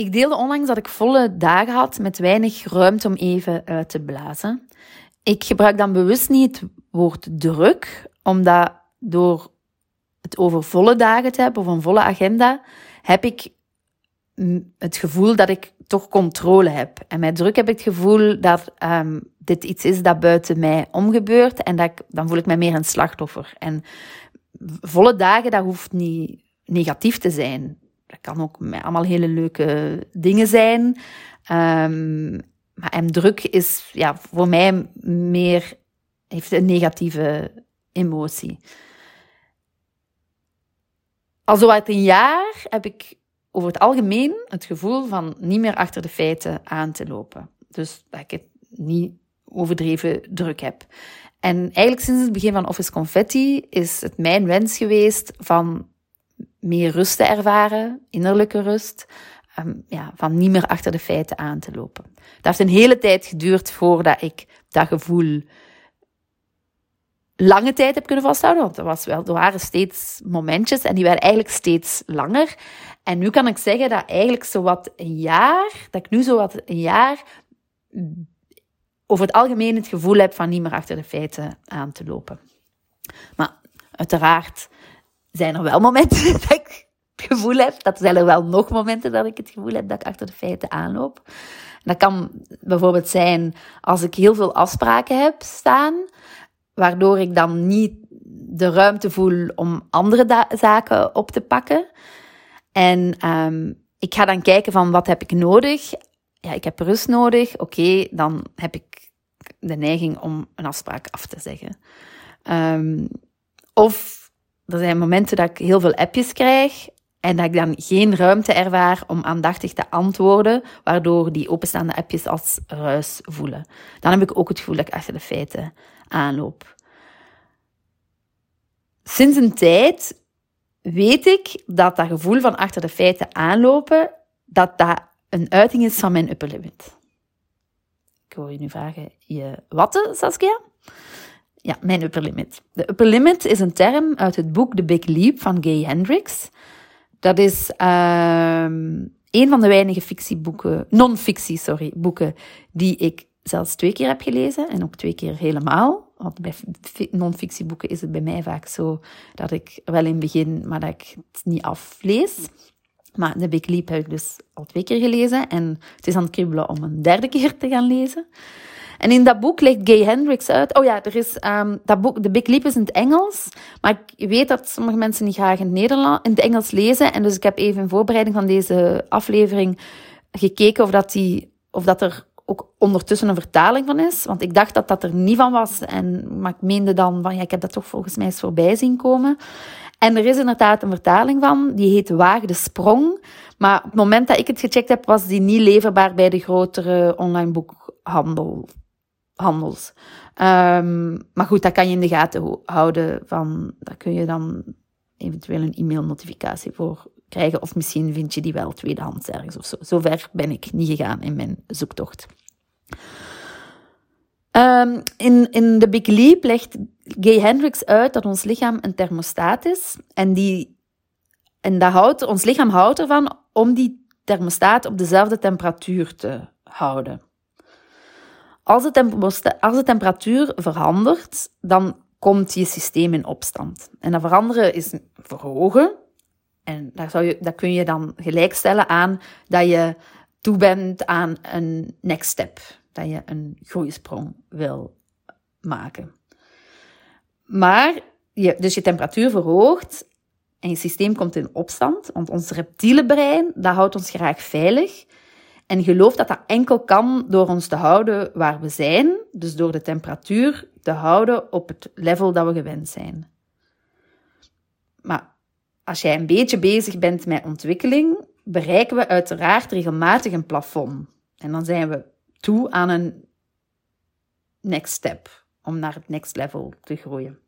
Ik deelde onlangs dat ik volle dagen had met weinig ruimte om even uit te blazen. Ik gebruik dan bewust niet het woord druk, omdat door het over volle dagen te hebben of een volle agenda, heb ik het gevoel dat ik toch controle heb. En met druk heb ik het gevoel dat um, dit iets is dat buiten mij omgebeurt en dat dan voel ik me meer een slachtoffer. En volle dagen, dat hoeft niet negatief te zijn. Dat kan ook allemaal hele leuke dingen zijn. Um, maar en druk is ja, voor mij meer, heeft een negatieve emotie. Al zo uit een jaar heb ik over het algemeen het gevoel van niet meer achter de feiten aan te lopen. Dus dat ik het niet overdreven druk heb. En eigenlijk sinds het begin van Office Confetti is het mijn wens geweest van meer rust te ervaren, innerlijke rust, um, ja, van niet meer achter de feiten aan te lopen. Dat heeft een hele tijd geduurd voordat ik dat gevoel lange tijd heb kunnen vasthouden. Want er, was wel, er waren steeds momentjes en die werden eigenlijk steeds langer. En nu kan ik zeggen dat eigenlijk zowat een jaar, dat ik nu zowat een jaar over het algemeen het gevoel heb van niet meer achter de feiten aan te lopen. Maar uiteraard zijn er wel momenten dat ik het gevoel heb, dat zijn er wel nog momenten dat ik het gevoel heb dat ik achter de feiten aanloop. Dat kan bijvoorbeeld zijn als ik heel veel afspraken heb staan, waardoor ik dan niet de ruimte voel om andere zaken op te pakken. En um, ik ga dan kijken van wat heb ik nodig. Ja, ik heb rust nodig. Oké, dan heb ik de neiging om een afspraak af te zeggen. Um, of er zijn momenten dat ik heel veel appjes krijg en dat ik dan geen ruimte ervaar om aandachtig te antwoorden, waardoor die openstaande appjes als ruis voelen. Dan heb ik ook het gevoel dat ik achter de feiten aanloop. Sinds een tijd weet ik dat dat gevoel van achter de feiten aanlopen, dat dat een uiting is van mijn upper limit. Ik hoor je nu vragen, je wat, Saskia? Ja, mijn upper limit. De upper limit is een term uit het boek The Big Leap van Gay Hendricks. Dat is um, een van de weinige fictieboeken, non-fictie, sorry, boeken die ik zelfs twee keer heb gelezen en ook twee keer helemaal. Want bij non-fictieboeken is het bij mij vaak zo dat ik wel in begin, maar dat ik het niet aflees. Maar The Big Leap heb ik dus al twee keer gelezen en het is aan het kribbelen om een derde keer te gaan lezen. En in dat boek legt Gay Hendricks uit. Oh ja, er is um, dat boek, The Big Leap is in het Engels. Maar ik weet dat sommige mensen niet graag in het, in Engels lezen. En dus ik heb even in voorbereiding van deze aflevering gekeken of dat, die, of dat er ook ondertussen een vertaling van is. Want ik dacht dat dat er niet van was. En, maar ik meende dan van, ja, ik heb dat toch volgens mij eens voorbij zien komen. En er is inderdaad een vertaling van, die heet Waag de Sprong. Maar op het moment dat ik het gecheckt heb, was die niet leverbaar bij de grotere online boekhandel Um, maar goed, dat kan je in de gaten houden. Van, daar kun je dan eventueel een e-mail-notificatie voor krijgen. Of misschien vind je die wel tweedehands ergens of zo. Zover ben ik niet gegaan in mijn zoektocht. Um, in, in The Big Leap legt Gay Hendricks uit dat ons lichaam een thermostaat is. En, die, en dat houdt, ons lichaam houdt ervan om die thermostaat op dezelfde temperatuur te houden. Als de, als de temperatuur verandert, dan komt je systeem in opstand. En dat veranderen is verhogen. En daar, zou je, dat kun je dan gelijkstellen aan dat je toe bent aan een next step. Dat je een groeisprong wil maken. Maar, je, dus je temperatuur verhoogt en je systeem komt in opstand. Want ons reptiele brein, dat houdt ons graag veilig. En geloof dat dat enkel kan door ons te houden waar we zijn, dus door de temperatuur te houden op het level dat we gewend zijn. Maar als jij een beetje bezig bent met ontwikkeling, bereiken we uiteraard regelmatig een plafond. En dan zijn we toe aan een next step, om naar het next level te groeien.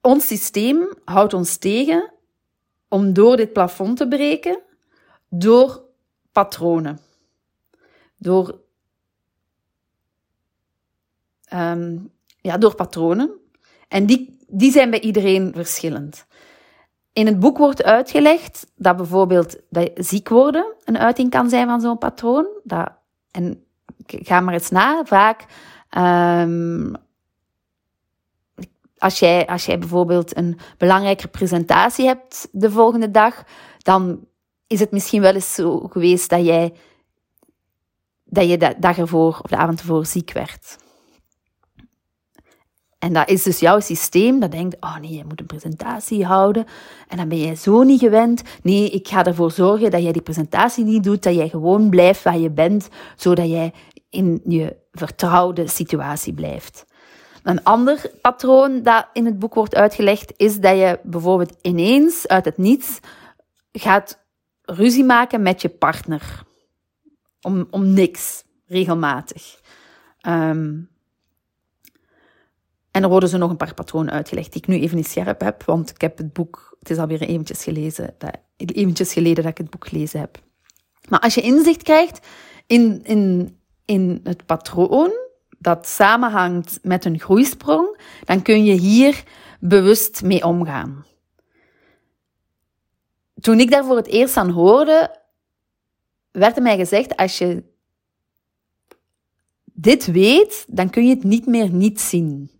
Ons systeem houdt ons tegen om door dit plafond te breken door patronen. Door, um, ja, door patronen. En die, die zijn bij iedereen verschillend. in het boek wordt uitgelegd dat bijvoorbeeld dat ziek worden een uiting kan zijn van zo'n patroon. Dat, en ga maar eens na, vaak um, als, jij, als jij bijvoorbeeld een belangrijke presentatie hebt de volgende dag, dan is het misschien wel eens zo geweest dat jij dat je de dag ervoor of de avond ervoor ziek werd. En dat is dus jouw systeem dat denkt, oh nee, je moet een presentatie houden. En dan ben jij zo niet gewend. Nee, ik ga ervoor zorgen dat jij die presentatie niet doet, dat jij gewoon blijft waar je bent, zodat jij in je vertrouwde situatie blijft. Een ander patroon dat in het boek wordt uitgelegd, is dat je bijvoorbeeld ineens uit het niets gaat ruzie maken met je partner. Om, om niks, regelmatig. Um, en er worden zo nog een paar patronen uitgelegd die ik nu even niet scherp heb, want ik heb het boek, het is alweer eventjes, gelezen, dat, eventjes geleden dat ik het boek gelezen heb. Maar als je inzicht krijgt in, in, in het patroon dat samenhangt met een groeisprong, dan kun je hier bewust mee omgaan. Toen ik daar voor het eerst aan hoorde, werd mij gezegd, als je dit weet, dan kun je het niet meer niet zien.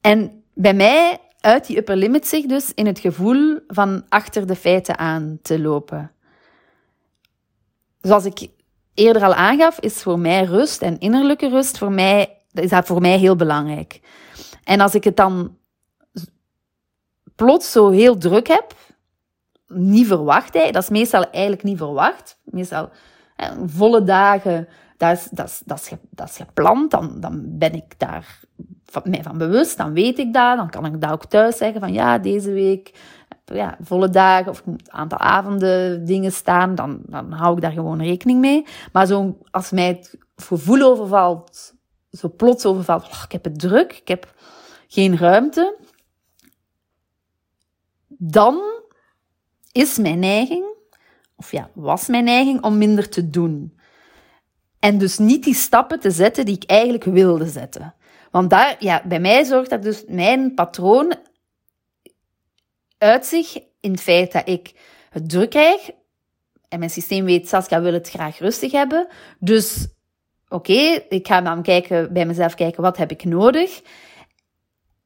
En bij mij uit die upper limit zich dus in het gevoel van achter de feiten aan te lopen. Zoals ik eerder al aangaf, is voor mij rust en innerlijke rust voor mij, is dat voor mij heel belangrijk. En als ik het dan plots zo heel druk heb, niet verwacht, hè, dat is meestal eigenlijk niet verwacht. Meestal hè, volle dagen, dat is, dat is, dat is, dat gepland, dan, dan ben ik daar van, mij van bewust, dan weet ik dat, dan kan ik dat ook thuis zeggen van ja, deze week ja, volle dagen of een aantal avonden dingen staan, dan, dan hou ik daar gewoon rekening mee. Maar zo, als mij het gevoel overvalt, zo plots overvalt, oh, ik heb het druk, ik heb geen ruimte, dan is mijn neiging, of ja, was mijn neiging om minder te doen. En dus niet die stappen te zetten die ik eigenlijk wilde zetten. Want daar, ja, bij mij zorgt dat dus mijn patroon uit zich in het feit dat ik het druk krijg. En mijn systeem weet, Saskia wil het graag rustig hebben. Dus oké, ik ga dan kijken, bij mezelf kijken, wat heb ik nodig?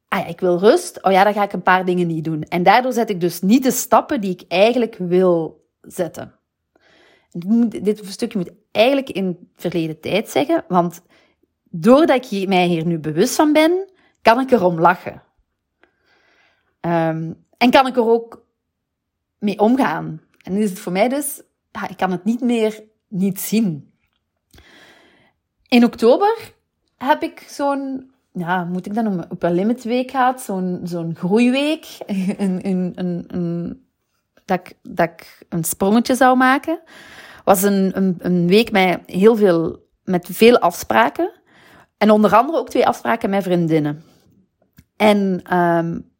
Ah ja, ik wil rust. Oh ja, dan ga ik een paar dingen niet doen. En daardoor zet ik dus niet de stappen die ik eigenlijk wil zetten. Dit stukje moet eigenlijk in verleden tijd zeggen, want doordat ik mij hier nu bewust van ben, kan ik erom lachen. Um, en kan ik er ook mee omgaan. En is het voor mij dus, ik kan het niet meer niet zien. In oktober heb ik zo'n, ja, moet ik dan noemen, op een limit week gehad, zo'n zo'n groeiweek, een, een, een, dat, ik, dat ik een sprongetje zou maken. was een, een, een week met heel veel, met veel afspraken. En onder andere ook twee afspraken met vriendinnen. En um,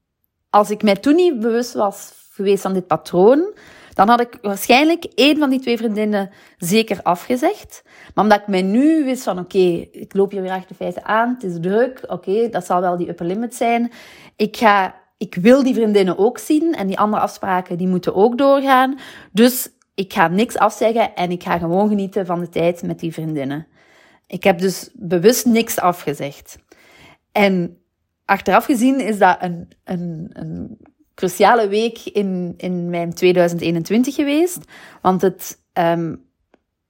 als ik mij toen niet bewust was geweest van dit patroon, dan had ik waarschijnlijk één van die twee vriendinnen zeker afgezegd. Maar omdat ik mij nu wist van, oké, ik loop hier weer achter feiten aan, het is druk, oké, dat zal wel die upper limit zijn. Ik ga, ik wil die vriendinnen ook zien en die andere afspraken, die moeten ook doorgaan. Dus ik ga niks afzeggen en ik ga gewoon genieten van de tijd met die vriendinnen. Ik heb dus bewust niks afgezegd. En achteraf gezien is dat een, een, een cruciale week in, in mijn 2021 geweest. Want het um,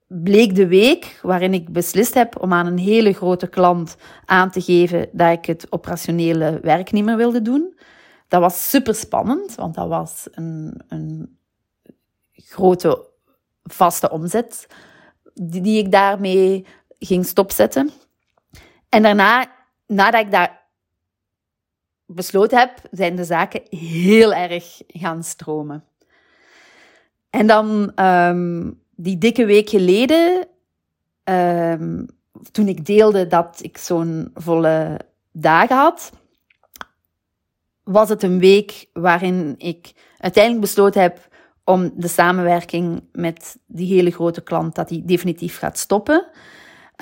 bleek de week waarin ik beslist heb om aan een hele grote klant aan te geven dat ik het operationele werk niet meer wilde doen. Dat was super spannend, want dat was een, een grote vaste omzet die ik daarmee ging stopzetten. En daarna, nadat ik daar besloten heb, zijn de zaken heel erg gaan stromen. En dan um, die dikke week geleden, um, toen ik deelde dat ik zo'n volle dagen had, was het een week waarin ik uiteindelijk besloten heb om de samenwerking met die hele grote klant, dat die definitief gaat stoppen.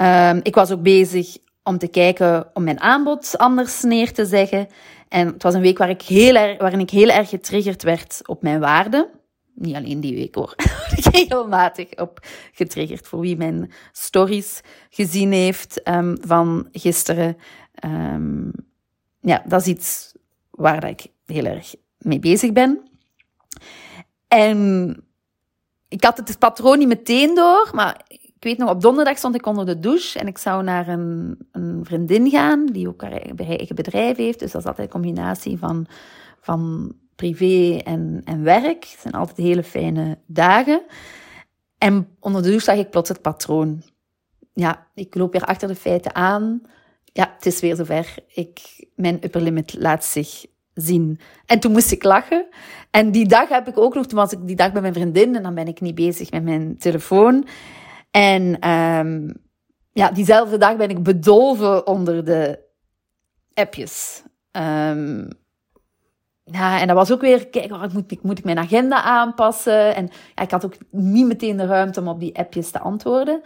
Um, ik was ook bezig om te kijken om mijn aanbod anders neer te zeggen. En het was een week waar ik heel erg, waarin ik heel erg getriggerd werd op mijn waarden. Niet alleen die week hoor. ik regelmatig op getriggerd. Voor wie mijn stories gezien heeft um, van gisteren. Um, ja, dat is iets waar ik heel erg mee bezig ben. En ik had het patroon niet meteen door, maar ik weet nog, op donderdag stond ik onder de douche en ik zou naar een, een vriendin gaan, die ook haar eigen bedrijf heeft. Dus dat is altijd een combinatie van, van privé en, en werk. Het zijn altijd hele fijne dagen. En onder de douche zag ik plots het patroon. Ja, ik loop weer achter de feiten aan. Ja, het is weer zover. Ik, mijn upper limit laat zich zien. En toen moest ik lachen. En die dag heb ik ook nog, toen was ik die dag bij mijn vriendin en dan ben ik niet bezig met mijn telefoon. En um, ja, diezelfde dag ben ik bedolven onder de appjes. Um, ja, en dat was ook weer, kijk, wat moet ik, moet ik mijn agenda aanpassen? En ja, ik had ook niet meteen de ruimte om op die appjes te antwoorden.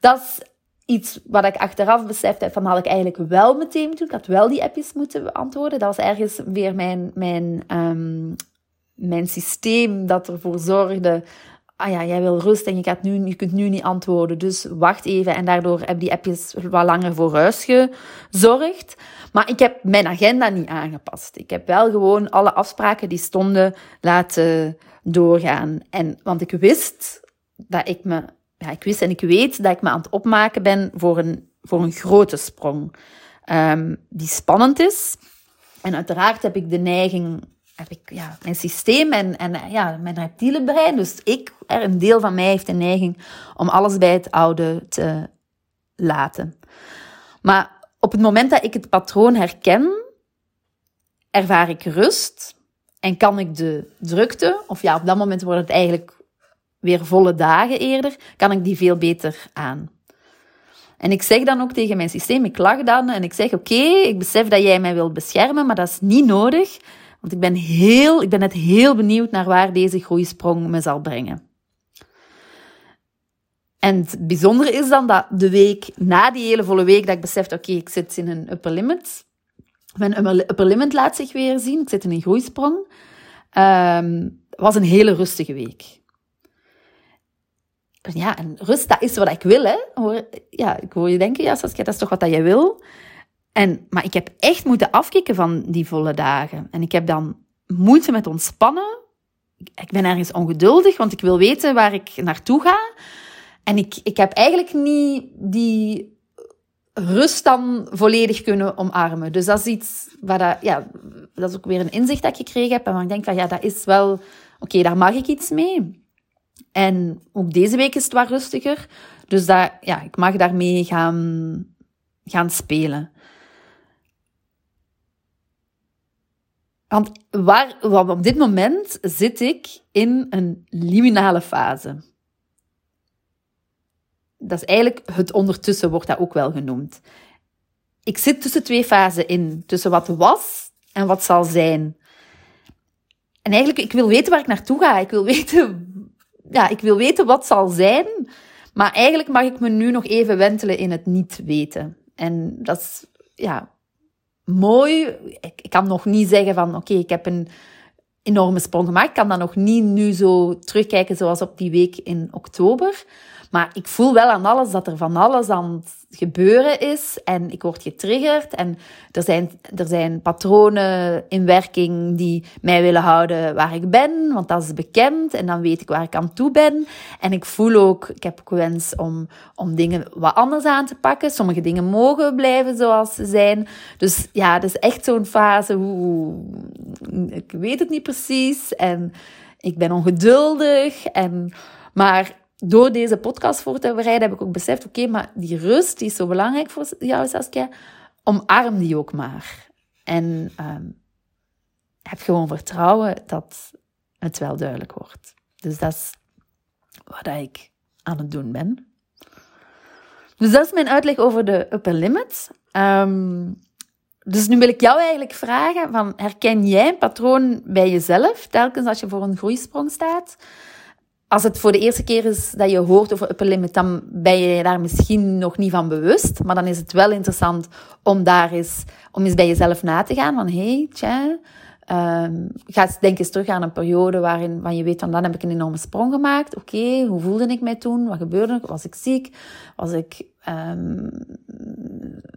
Dat is iets wat ik achteraf besefte, van had ik eigenlijk wel meteen moeten doen. Ik had wel die appjes moeten beantwoorden. Dat was ergens weer mijn, mijn, um, mijn systeem dat ervoor zorgde ah ja, jij wil rust en je, nu, je kunt nu niet antwoorden, dus wacht even. En daardoor heb die appjes wat langer voor huis gezorgd. Maar ik heb mijn agenda niet aangepast. Ik heb wel gewoon alle afspraken die stonden laten doorgaan. En, want ik wist dat ik me, ja, ik wist en ik weet dat ik me aan het opmaken ben voor een, voor een grote sprong. Um, die spannend is. En uiteraard heb ik de neiging heb ik ja, mijn systeem en, en ja, mijn reptiele brein. Dus ik, er, een deel van mij heeft de neiging om alles bij het oude te laten. Maar op het moment dat ik het patroon herken, ervaar ik rust en kan ik de drukte, of ja, op dat moment wordt het eigenlijk weer volle dagen eerder, kan ik die veel beter aan. En ik zeg dan ook tegen mijn systeem, ik lach dan en ik zeg, oké, ik besef dat jij mij wilt beschermen, maar dat is niet nodig. Want ik ben, heel, ik ben net heel benieuwd naar waar deze groeisprong me zal brengen. En het bijzondere is dan dat de week na die hele volle week, dat ik besefte, oké, ik zit in een upper limit. Mijn upper limit laat zich weer zien. Ik zit in een groeisprong. Um, was een hele rustige week. Ja, en rust, dat is wat ik wil, hè. Ja, ik hoor je denken, ja dat is toch wat dat jij wil? En, maar ik heb echt moeten afkicken van die volle dagen. En ik heb dan moeite met ontspannen. Ik ben ergens ongeduldig, want ik wil weten waar ik naartoe ga. En ik, ik heb eigenlijk niet die rust dan volledig kunnen omarmen. Dus dat is iets waar dat, ja, dat is ook weer een inzicht dat ik gekregen heb. En waar ik denk van, ja, dat is wel, oké, daar mag ik iets mee. En ook deze week is het wat rustiger. Dus dat, ja, ik mag daarmee gaan, gaan spelen. Want waar, op dit moment zit ik in een liminale fase. Dat is eigenlijk het ondertussen, wordt dat ook wel genoemd. Ik zit tussen twee fasen in. Tussen wat was en wat zal zijn. En eigenlijk, ik wil weten waar ik naartoe ga. Ik wil weten, ja, ik wil weten wat zal zijn. Maar eigenlijk mag ik me nu nog even wentelen in het niet weten. En dat is, ja, mooi. Ik, kan nog niet zeggen van, oké, ik heb een enorme sprong gemaakt. Ik kan dan nog niet nu zo terugkijken zoals op die week in oktober. Maar ik voel wel aan alles dat er van alles aan het gebeuren is. En ik word getriggerd. En er zijn, er zijn patronen in werking die mij willen houden waar ik ben. Want dat is bekend. En dan weet ik waar ik aan toe ben. En ik voel ook, ik heb ook wens om, om dingen wat anders aan te pakken. Sommige dingen mogen blijven zoals ze zijn. Dus ja, het is echt zo'n fase. Hoe, ik weet het niet precies. En ik ben ongeduldig. En, maar door deze podcast voor te bereiden heb ik ook beseft, oké, maar die rust die is zo belangrijk voor jou, Saskia, omarm die ook maar. En um, heb gewoon vertrouwen dat het wel duidelijk wordt. Dus dat is wat ik aan het doen ben. Dus dat is mijn uitleg over de upper limit. Um, dus nu wil ik jou eigenlijk vragen, van, herken jij een patroon bij jezelf, telkens als je voor een groeisprong staat? Als het voor de eerste keer is dat je hoort over upper limit, dan ben je daar misschien nog niet van bewust. Maar dan is het wel interessant om daar eens, om eens bij jezelf na te gaan. Van, hé, hey, tja, um, ga eens, denk eens terug aan een periode waarin van je weet van, dan heb ik een enorme sprong gemaakt. Oké, hoe voelde ik mij toen? Wat gebeurde er? Was ik ziek? Was ik, um,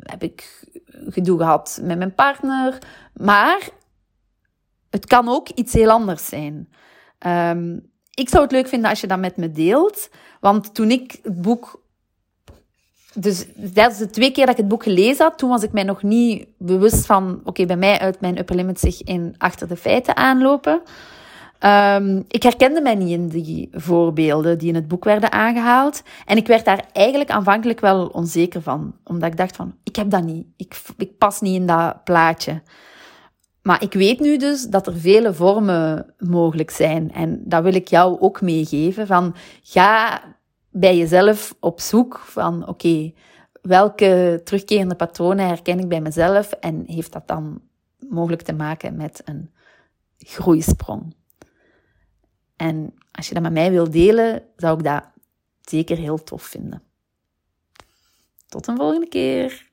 heb ik gedoe gehad met mijn partner? Maar het kan ook iets heel anders zijn. Um, ik zou het leuk vinden als je dat met me deelt. Want toen ik het boek. Dus dat is de twee keer dat ik het boek gelezen had. Toen was ik mij nog niet bewust van. Oké, bij mij uit mijn upper limit zich in achter de feiten aanlopen. Um, ik herkende mij niet in die voorbeelden die in het boek werden aangehaald. En ik werd daar eigenlijk aanvankelijk wel onzeker van. Omdat ik dacht van, ik heb dat niet. Ik, ik pas niet in dat plaatje. Maar ik weet nu dus dat er vele vormen mogelijk zijn. En dat wil ik jou ook meegeven. Van, ga bij jezelf op zoek van, oké, welke terugkerende patronen herken ik bij mezelf? En heeft dat dan mogelijk te maken met een groeisprong? En als je dat met mij wil delen, zou ik dat zeker heel tof vinden. Tot een volgende keer.